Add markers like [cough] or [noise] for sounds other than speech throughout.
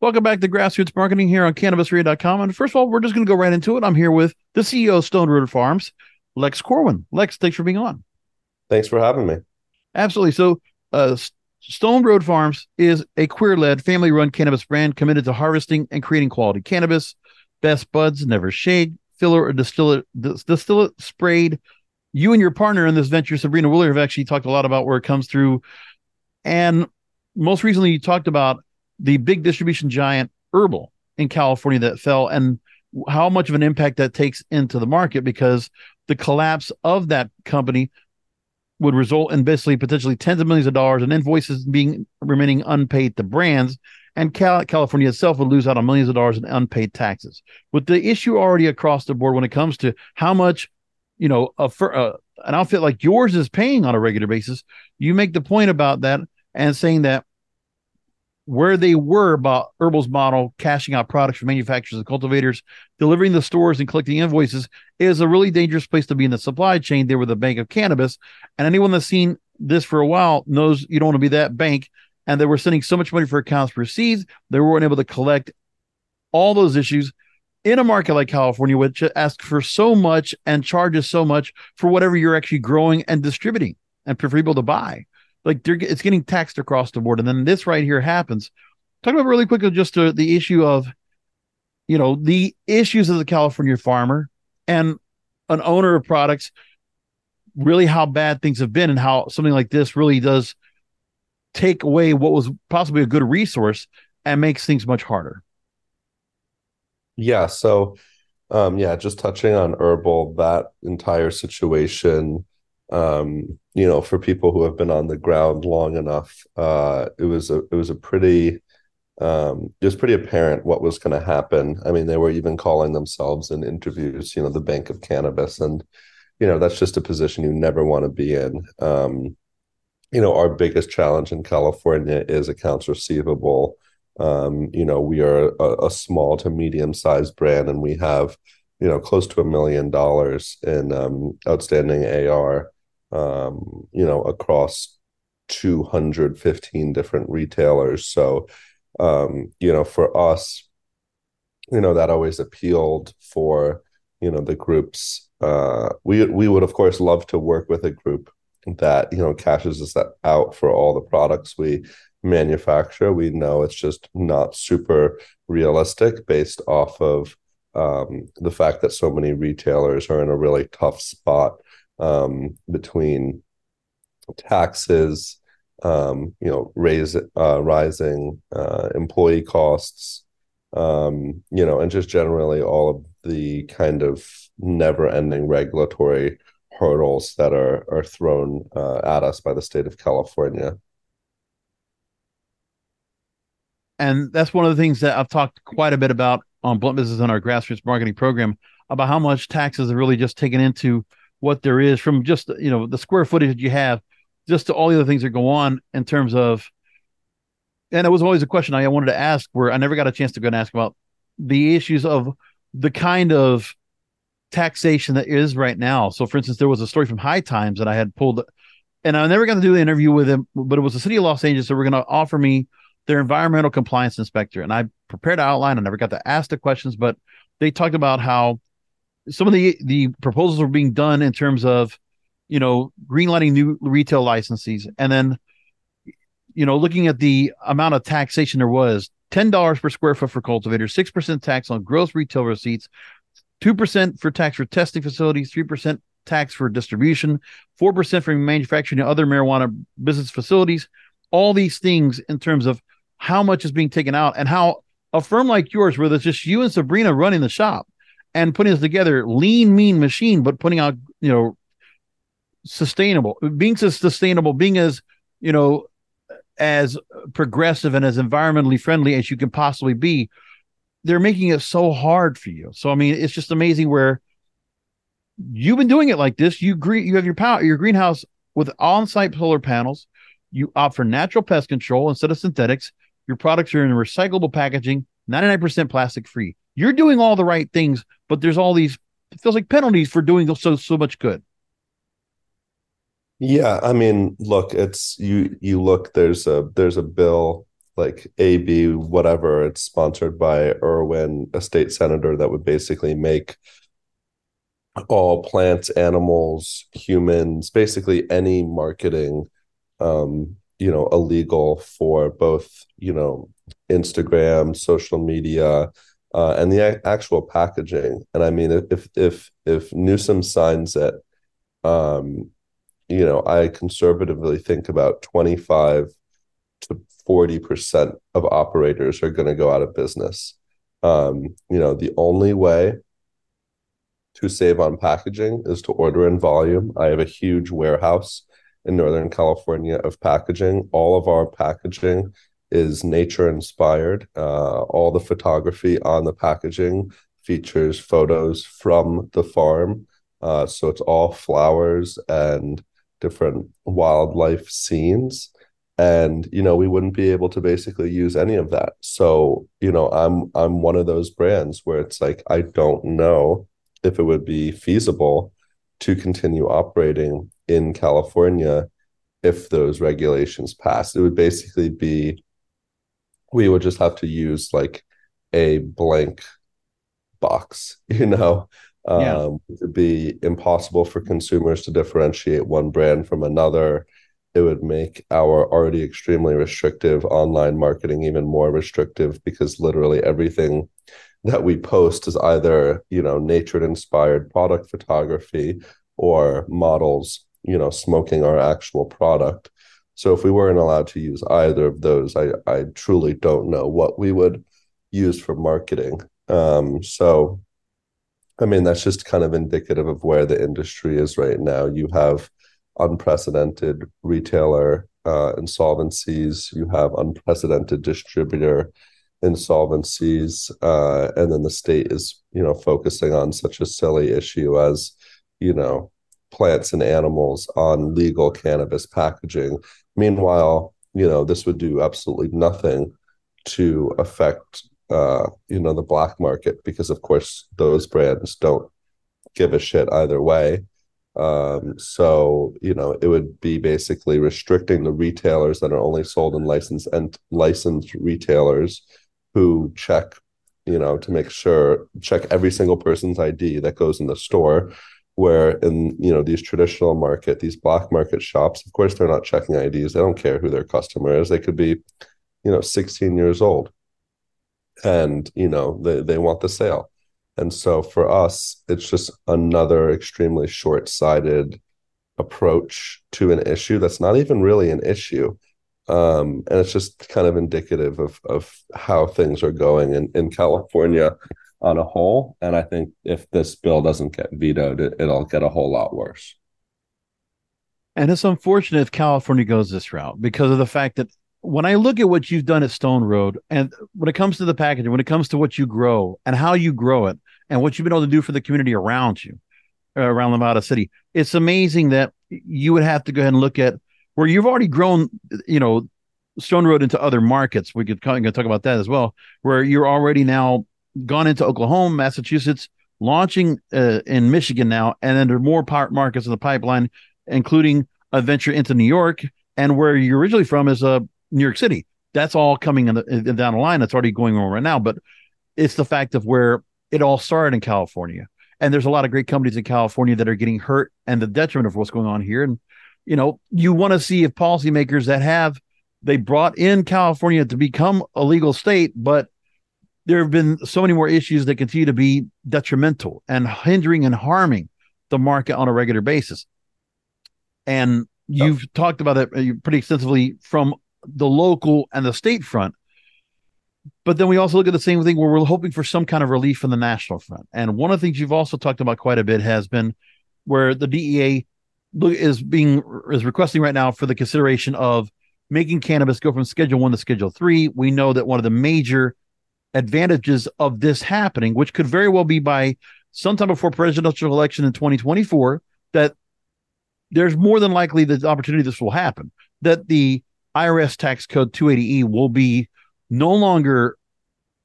Welcome back to Grassroots Marketing here on CannabisRadio.com. And first of all, we're just going to go right into it. I'm here with the CEO of Stone Road Farms, Lex Corwin. Lex, thanks for being on. Thanks for having me. Absolutely. So, uh, Stone Road Farms is a queer led, family run cannabis brand committed to harvesting and creating quality cannabis. Best buds, never shake, filler or distillate, distillate sprayed. You and your partner in this venture, Sabrina Willer, have actually talked a lot about where it comes through. And most recently, you talked about the big distribution giant HERBL in California that fell and how much of an impact that takes into the market because the collapse of that company would result in basically potentially tens of millions of dollars and invoices being remaining unpaid to brands and Cal- California itself would lose out on millions of dollars in unpaid taxes. With the issue already across the board when it comes to how much, you know, a, uh, an outfit like yours is paying on a regular basis, you make the point about that and saying that where they were about HERBL's model, cashing out products from manufacturers and cultivators, delivering the stores and collecting invoices is a really dangerous place to be in the supply chain. They were the bank of cannabis. And anyone that's seen this for a while knows you don't want to be that bank. And they were sending so much money for accounts received, they weren't able to collect all those issues in a market like California, which asks for so much and charges so much for whatever you're actually growing and distributing and for people to buy like they're it's getting taxed across the board. And then this right here happens. Talk about really quickly just uh, the issue of you know the issues of the california farmer and an owner of products really how bad things have been and how something like this really does take away what was possibly a good resource and makes things much harder. Yeah so um yeah just touching on HERBL that entire situation um, you know, for people who have been on the ground long enough, uh, it was a it was a pretty um, it was pretty apparent what was going to happen. I mean, they were even calling themselves in interviews, you know, the bank of cannabis, and you know that's just a position you never want to be in. Um, you know, our biggest challenge in California is accounts receivable. Um, you know, we are a, a small to medium sized brand, and we have you know close to a million dollars in um, outstanding AR um, you know, across 215 different retailers. So, um, you know, for us, you know, that always appealed for, you know, the groups. Uh, we we would of course love to work with a group that, you know, cashes us that out for all the products we manufacture. We know it's just not super realistic based off of um, the fact that so many retailers are in a really tough spot um, between taxes, um, you know, raise uh, rising uh, employee costs, um, you know, and just generally all of the kind of never-ending regulatory hurdles that are are thrown uh, at us by the state of California. And that's one of the things that I've talked quite a bit about on Blunt Business and our grassroots marketing program about how much taxes are really just taken into what there is from just you know the square footage that you have just to all the other things that go on in terms of and it was always a question I wanted to ask where I never got a chance to go and ask about the issues of the kind of taxation that is right now. So for instance, there was a story from High Times that I had pulled and I never got to do the interview with him, but it was the city of Los Angeles that were going to offer me their environmental compliance inspector. And I prepared an outline. I never got to ask the questions, but they talked about how some of the the proposals were being done in terms of you know greenlighting new retail licenses and then you know looking at the amount of taxation there was $10 per square foot for cultivators, 6% tax on gross retail receipts, 2% for tax for testing facilities, 3% tax for distribution, 4% for manufacturing and other marijuana business facilities. All these things in terms of how much is being taken out and how a firm like yours, where there's just you and Sabrina running the shop and putting this together, lean, mean machine, but putting out, you know, sustainable, being as sustainable, being as, you know, as progressive and as environmentally friendly as you can possibly be, they're making it so hard for you. So I mean, it's just amazing where you've been doing it like this. You green, you have your power, your greenhouse with on-site solar panels. You opt for natural pest control instead of synthetics. Your products are in recyclable packaging, 99% plastic free. You're doing all the right things, but there's all these it feels like penalties for doing so so much good. Yeah, I mean, look, it's you you look there's a there's a bill like AB whatever, it's sponsored by Irwin, a state senator that would basically make all plants, animals, humans, basically any marketing um, you know, illegal for both, you know, Instagram, social media, uh, and the a- actual packaging. And I mean, if if if Newsom signs it, um, you know, I conservatively think about 25 to 40% of operators are going to go out of business. Um, you know, the only way to save on packaging is to order in volume. I have a huge warehouse in Northern California of packaging. All of our packaging is nature inspired. Uh, all the photography on the packaging features photos from the farm. Uh, so it's all flowers and different wildlife scenes and you know we wouldn't be able to basically use any of that so you know i'm i'm one of those brands where it's like i don't know if it would be feasible to continue operating in california if those regulations passed it would basically be we would just have to use like a blank box [laughs] you know yeah. um, it would be impossible for consumers to differentiate one brand from another. It would make our already extremely restrictive online marketing even more restrictive because literally everything that we post is either you know nature inspired product photography or models you know smoking our actual product so if we weren't allowed to use either of those i i truly don't know what we would use for marketing um so I mean, that's just kind of indicative of where the industry is right now. You have unprecedented retailer uh, insolvencies, you have unprecedented distributor insolvencies, uh, and then the state is, you know, focusing on such a silly issue as, you know, plants and animals on legal cannabis packaging. Meanwhile, you know, this would do absolutely nothing to affect uh, you know the black market because of course those brands don't give a shit either way. Um, so you know it would be basically restricting the retailers that are only sold in licensed and licensed retailers who check you know to make sure check every single person's id that goes in the store where in you know these traditional market these black market shops of course they're not checking ids they don't care who their customer is. They could be you know 16 years old. And you know they, they want the sale. And so for us it's just another extremely short-sighted approach to an issue that's not even really an issue. Um, and it's just kind of indicative of of how things are going in, in california on a whole and i think if this bill doesn't get vetoed it, it'll get a whole lot worse and it's unfortunate if california goes this route because of the fact that when I look at what you've done at Stone Road, and when it comes to the packaging, when it comes to what you grow and how you grow it, and what you've been able to do for the community around you, uh, around Nevada City, it's amazing that you would have to go ahead and look at where you've already grown, you know, Stone Road into other markets. We could talk about that as well, where you're already now gone into Oklahoma, Massachusetts, launching uh, in Michigan now, and then there are more part markets in the pipeline, including a venture into New York, and where you're originally from is uh, New York City. That's all coming in, the, in down the line. That's already going on right now. But it's the fact of where it all started in California. And there's a lot of great companies in California that are getting hurt and the detriment of what's going on here. And, you know, you want to see if policymakers that have they brought in California to become a legal state, but there have been so many more issues that continue to be detrimental and hindering and harming the market on a regular basis. And you've talked about it uh, pretty extensively from the local and the state front. But then we also look at the same thing where we're hoping for some kind of relief from the national front. And one of the things you've also talked about quite a bit has been where the DEA is being is requesting right now for the consideration of making cannabis go from schedule 1 to schedule 3 we know that one of the major advantages of this happening which could very well be by sometime before presidential election in 2024 that there's more than likely the opportunity this will happen that the IRS tax code 280E will be no longer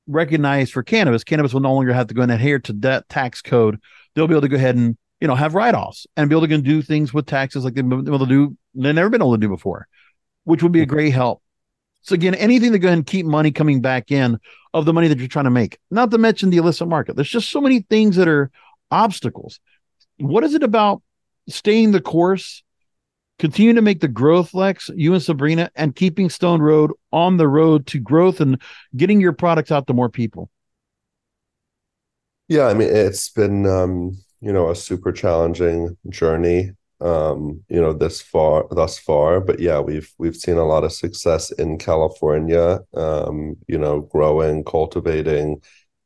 recognized for cannabis. Cannabis will no longer have to go and adhere to that tax code. They'll be able to go ahead and you know, have write-offs and be able to do things with taxes like they've been able to do, they've never been able to do before, which would be a mm-hmm. great help. So again, anything to go ahead and keep money coming back in of the money that you're trying to make, not to mention the illicit market. There's just so many things that are obstacles. What is it about staying the course, continuing to make the growth, Lex, you and Sabrina, and keeping Stone Road on the road to growth and getting your products out to more people? Yeah, I mean, it's been um, you know a super challenging journey um you know this far thus far but yeah we've we've seen a lot of success in california um you know growing cultivating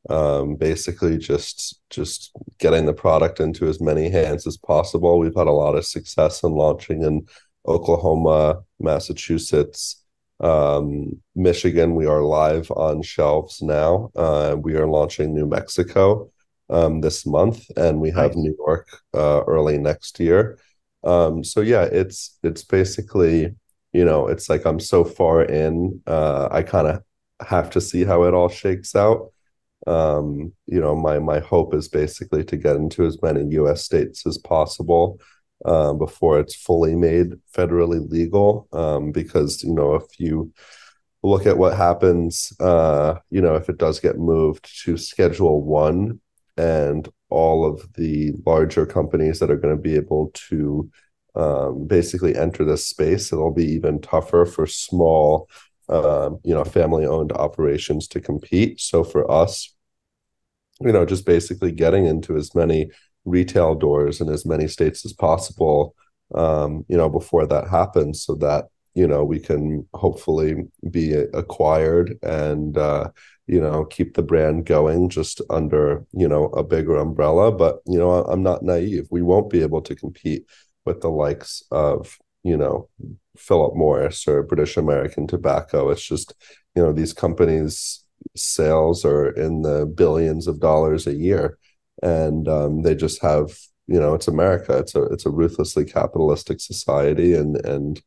um basically just just getting the product into as many hands as possible we've had a lot of success in launching in oklahoma massachusetts um michigan we are live on shelves now uh we are launching new mexico um, this month, and we have nice. New York uh, early next year. Um, so yeah, it's it's basically you know it's like I'm so far in, uh, I kind of have to see how it all shakes out. Um, you know, my my hope is basically to get into as many U.S. states as possible. Um, before it's fully made federally legal, um, because you know if you look at what happens, uh, you know if it does get moved to Schedule One, and all of the larger companies that are going to be able to um, basically enter this space. It'll be even tougher for small, um, you know, family-owned operations to compete. So for us, you know, just basically getting into as many retail doors in as many states as possible, um, you know, before that happens, so that you know we can hopefully be acquired and uh, you know keep the brand going just under you know a bigger umbrella. But you know i'm not naive. We won't be able to compete with the likes of you know philip morris or british american tobacco. It's just you know these companies sales are in the billions of dollars a year. And um, they just have you know it's america. It's a it's a ruthlessly capitalistic society. And and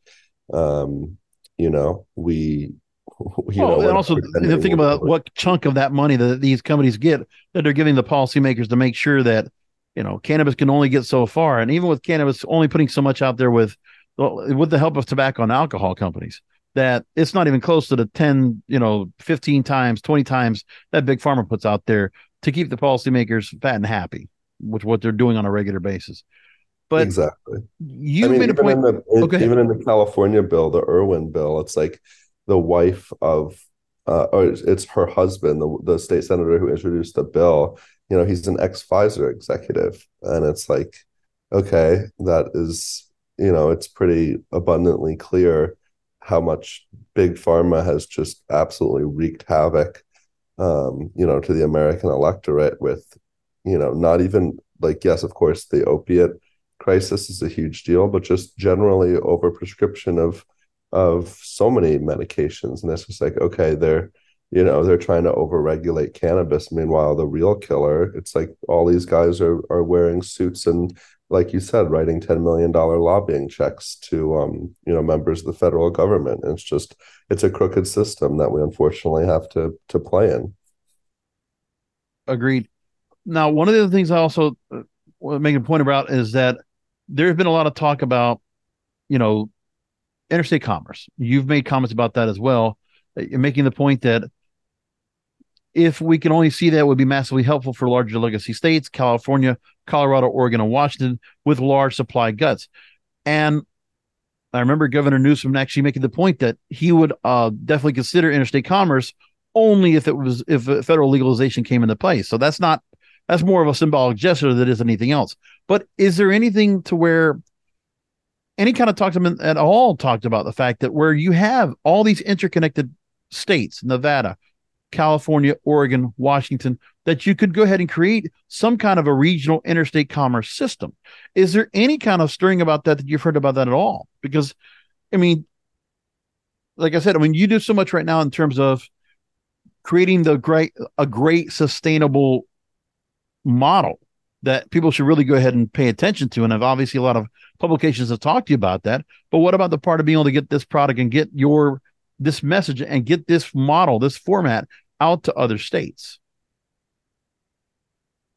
um you know we [laughs] you know, and also think about what chunk of that money that these companies get that they're giving the policymakers to make sure that you know cannabis can only get so far, and even with cannabis only putting so much out there with with the help of tobacco and alcohol companies that it's not even close to the 10 you know 15 times 20 times that big pharma puts out there to keep the policymakers fat and happy with what they're doing on a regular basis. But exactly. You I mean, made a point in the, oh, okay. even in the california bill the irwin bill it's like the wife of uh, or it's her husband, the, the state senator who introduced the bill. You know, he's an ex Pfizer executive, and it's like, okay, that is, you know, it's pretty abundantly clear how much big pharma has just absolutely wreaked havoc, um, you know, to the American electorate with, you know, not even like, yes, of course, the opiate crisis is a huge deal, but just generally overprescription of of so many medications. And it's just like okay they're you know they're trying to overregulate cannabis. Meanwhile the real killer it's like all these guys are are wearing suits and like you said writing 10 million dollar lobbying checks to um you know members of the federal government. And it's just it's a crooked system that we unfortunately have to to play in. Agreed. Now one of the things i also uh, make a point about is that there's been a lot of talk about you know interstate commerce. You've made comments about that as well, You're making the point that if we can only see that would be massively helpful for larger legacy states, California, Colorado, Oregon, and Washington with large supply guts. And I remember Governor Newsom actually making the point that he would uh, definitely consider interstate commerce only if it was if federal legalization came into place. So that's not that's more of a symbolic gesture than it is anything else. But is there anything to where any kind of talk to them at all talked about the fact that where you have all these interconnected states, Nevada, California, Oregon, Washington, that you could go ahead and create some kind of a regional interstate commerce system. Is there any kind of stirring about that that you've heard about that at all? Because, I mean, like I said, I mean, you do so much right now in terms of creating the great a great sustainable model that people should really go ahead and pay attention to. And I've obviously a lot of publications have talked to you about that. But what about the part of being able to get this product and get your this message and get this model, this format out to other states?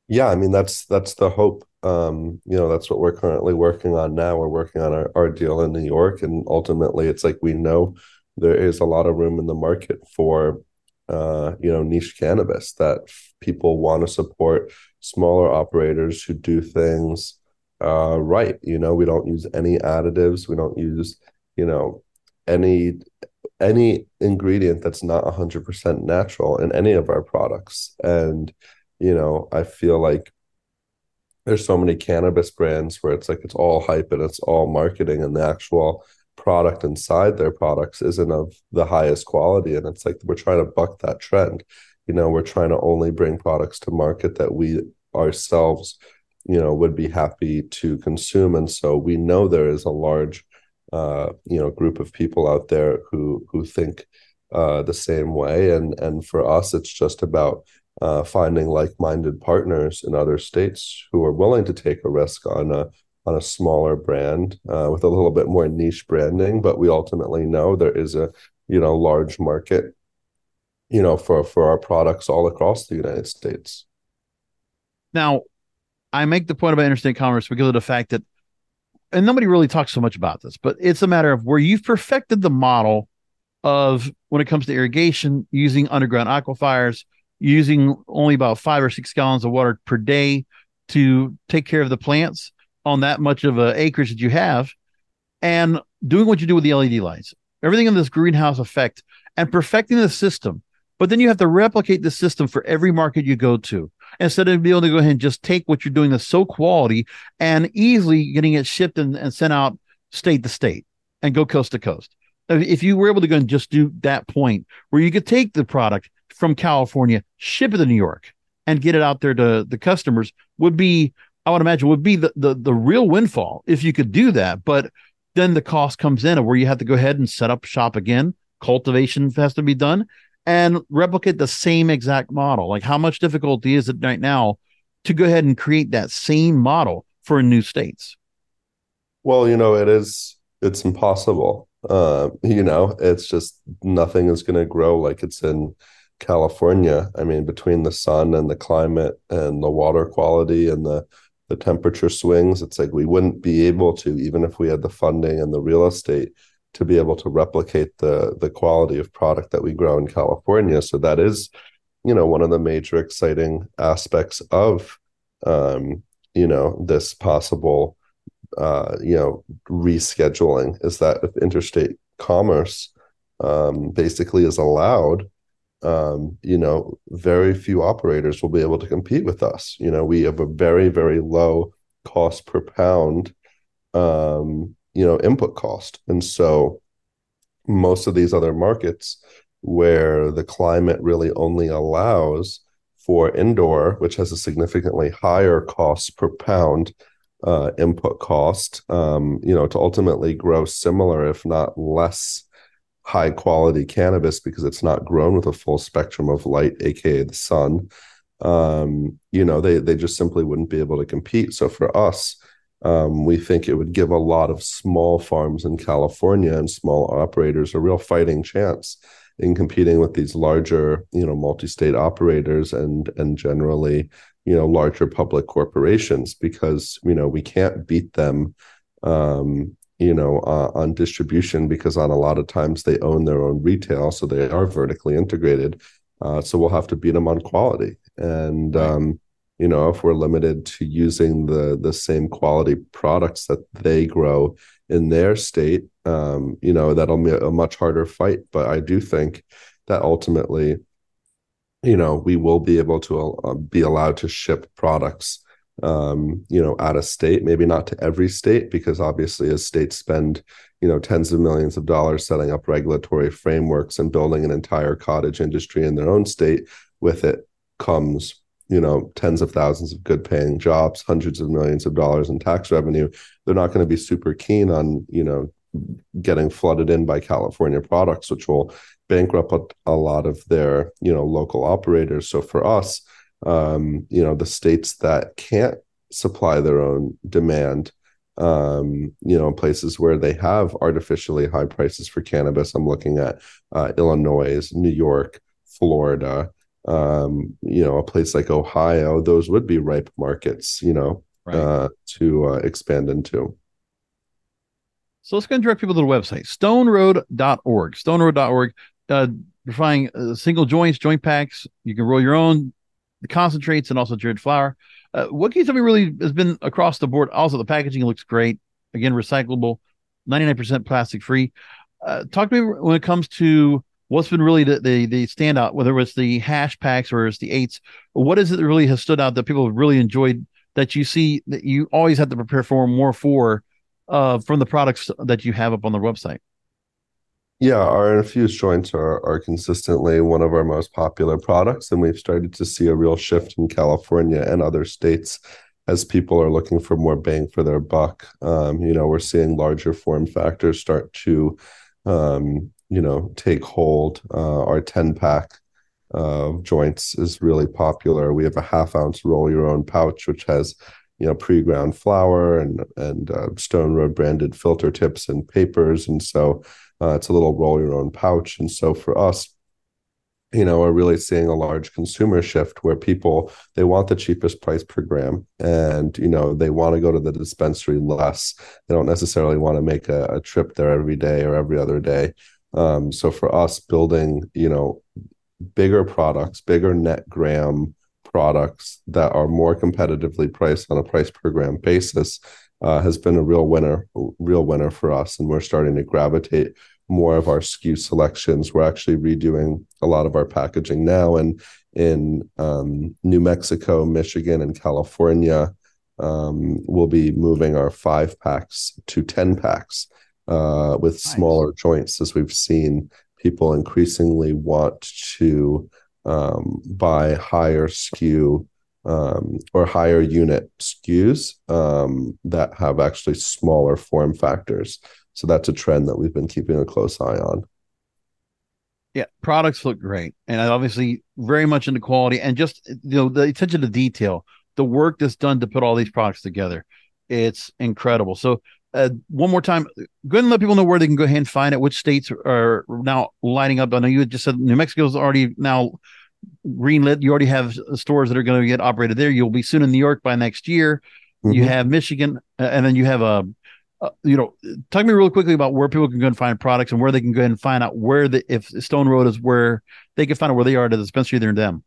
Yeah, I mean that's that's the hope. Um, you know, that's what we're currently working on now. We're working on our, our deal in New York, and ultimately, it's like we know there is a lot of room in the market for uh, you know, niche cannabis that people want to support smaller operators who do things uh, right. You know, we don't use any additives. We don't use, you know, any any ingredient that's not 100% natural in any of our products. And, you know, I feel like there's so many cannabis brands where it's like it's all hype and it's all marketing and the actual product inside their products isn't of the highest quality and it's like we're trying to buck that trend you know we're trying to only bring products to market that we ourselves you know would be happy to consume. And so we know there is a large uh, you know group of people out there who who think uh, the same way. And and for us it's just about uh, finding like-minded partners in other states who are willing to take a risk on a on a smaller brand uh, with a little bit more niche branding. But we ultimately know there is a you know large market you know for for our products all across the united states now I make the point about interstate commerce because of the fact that, and nobody really talks so much about this, but it's a matter of where you've perfected the model of when it comes to irrigation using underground aquifers, using only about five or six gallons of water per day to take care of the plants on that much of a acreage that you have, and doing what you do with the LED lights, everything in this greenhouse effect, and perfecting the system. But then you have to replicate the system for every market you go to instead of being able to go ahead and just take what you're doing that's so quality and easily getting it shipped and, and sent out state to state and go coast to coast. If you were able to go and just do that point where you could take the product from California, ship it to New York, and get it out there to the customers would be, I would imagine, would be the the, the real windfall if you could do that. But then the cost comes in where you have to go ahead and set up shop again. Cultivation has to be done and replicate the same exact model? Like, how much difficulty is it right now to go ahead and create that same model for new states? Well, you know, it is, it's impossible. Uh, you know, it's just nothing is going to grow like it's in California. I mean, between the sun and the climate and the water quality and the, the temperature swings, it's like we wouldn't be able to, even if we had the funding and the real estate to be able to replicate the the quality of product that we grow in California. So that is, you know, one of the major exciting aspects of, um, you know, this possible, uh, you know, rescheduling is that if interstate commerce um, basically is allowed, um, you know, very few operators will be able to compete with us. You know, we have a very very low cost per pound um, you know input cost. And so most of these other markets where the climate really only allows for indoor which has a significantly higher cost per pound uh, input cost um, you know to ultimately grow similar if not less high quality cannabis because it's not grown with a full spectrum of light aka the sun um, you know they they just simply wouldn't be able to compete. So for us um, we think it would give a lot of small farms in California and small operators a real fighting chance in competing with these larger, you know, multi-state operators and and generally, you know, larger public corporations because you know we can't beat them, um, you know, uh, on distribution because on a lot of times they own their own retail, so they are vertically integrated. Uh, so we'll have to beat them on quality and. Um, you know if we're limited to using the the same quality products that they grow in their state Um, you know, that'll be a much harder fight, but I do think that ultimately, you know, we will be able to uh, be allowed to ship products um, you know, out of state, maybe not to every state, because obviously as states spend, you know, tens of millions of dollars setting up regulatory frameworks and building an entire cottage industry in their own state, with it comes, you know, tens of thousands of good paying jobs, hundreds of millions of dollars in tax revenue. They're not going to be super keen on, you know, getting flooded in by California products, which will bankrupt a, lot of their, you know, local operators. So for us, um, you know, the states that can't supply their own demand, um, you know, places where they have artificially high prices for cannabis. I'm looking at uh, Illinois, New York, Florida, um, you know, a place like Ohio. Those would be ripe markets, you know, right. uh, to uh, expand into. So let's go and direct people to the website, stoneroad.org. Stoneroad.org. Uh, you're finding uh, single joints, joint packs. You can roll your own the concentrates and also cured flower. Uh, what can you tell me really has been across the board? Also, the packaging looks great. Again, recyclable, 99% plastic free. Uh, talk to me when it comes to what's been really the, the, the standout, whether it's the hash packs or it's the eights. What is it that really has stood out that people have really enjoyed that you see that you always have to prepare for more for uh, from the products that you have up on the website? Yeah, our infused joints are are consistently one of our most popular products, and we've started to see a real shift in California and other states as people are looking for more bang for their buck. Um, you know, we're seeing larger form factors start to, um, you know, take hold. Uh, our ten pack of joints is really popular. We have a half ounce roll your own pouch, which has you know pre-ground flower and and uh, Stone Road branded filter tips and papers, and so uh, it's a little roll your own pouch. And so for us, you know, we're really seeing a large consumer shift where people they want the cheapest price per gram, and you know they want to go to the dispensary less. They don't necessarily want to make a, a trip there every day or every other day. Um, so for us, building you know bigger products, bigger net gram products that are more competitively priced on a price per gram basis uh, has been a real winner, real winner for us, and we're starting to gravitate more of our SKU selections. We're actually redoing a lot of our packaging now, and in um, New Mexico, Michigan, and California, um, we'll be moving our five packs to ten packs uh, with nice. smaller joints, as we've seen people increasingly want to um, buy higher SKU um, or higher unit SKUs um, that have actually smaller form factors. So that's a trend that we've been keeping a close eye on. Yeah, products look great, and obviously very much into quality and just you know the attention to detail, the work that's done to put all these products together. It's incredible. So uh, one more time, go ahead and let people know where they can go ahead and find it. Which states are now lining up? I know you just said New Mexico is already now greenlit. You already have stores that are going to get operated there. You'll be soon in New York by next year. Mm-hmm. You have Michigan, uh, and then you have a, uh, you know, talk to me real quickly about where people can go and find products and where they can go and find out where the if Stone Road is where they can find out where they are to the dispensary there in them.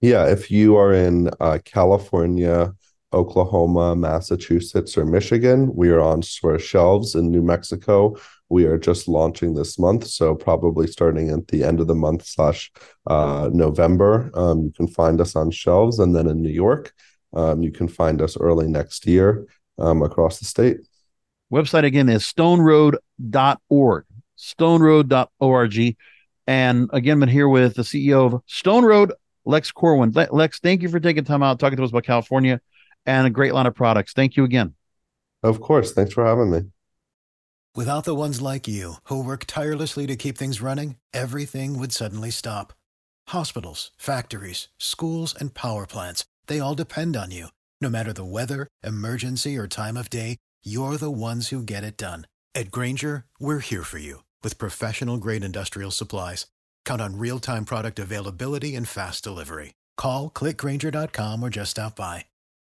Yeah, if you are in uh, California, Oklahoma, Massachusetts, or Michigan, we are on store shelves in New Mexico. We are just launching this month so probably starting at the end of the month slash uh, november. Um, you can find us on shelves. And then in new york um, you can find us early next year um, across the state. Website again is stoneroad.org stoneroad.org and again been here with the ceo of stone road lex corwin. Lex thank you for taking time out talking to us about california and a great line of products thank you again of course thanks for having me Without the ones like you, who work tirelessly to keep things running, everything would suddenly stop. Hospitals, factories, schools, and power plants, they all depend on you. No matter the weather, emergency, or time of day, you're the ones who get it done. At Grainger, we're here for you with professional grade industrial supplies. Count on real time product availability and fast delivery. Call clickgrainger.com or just stop by.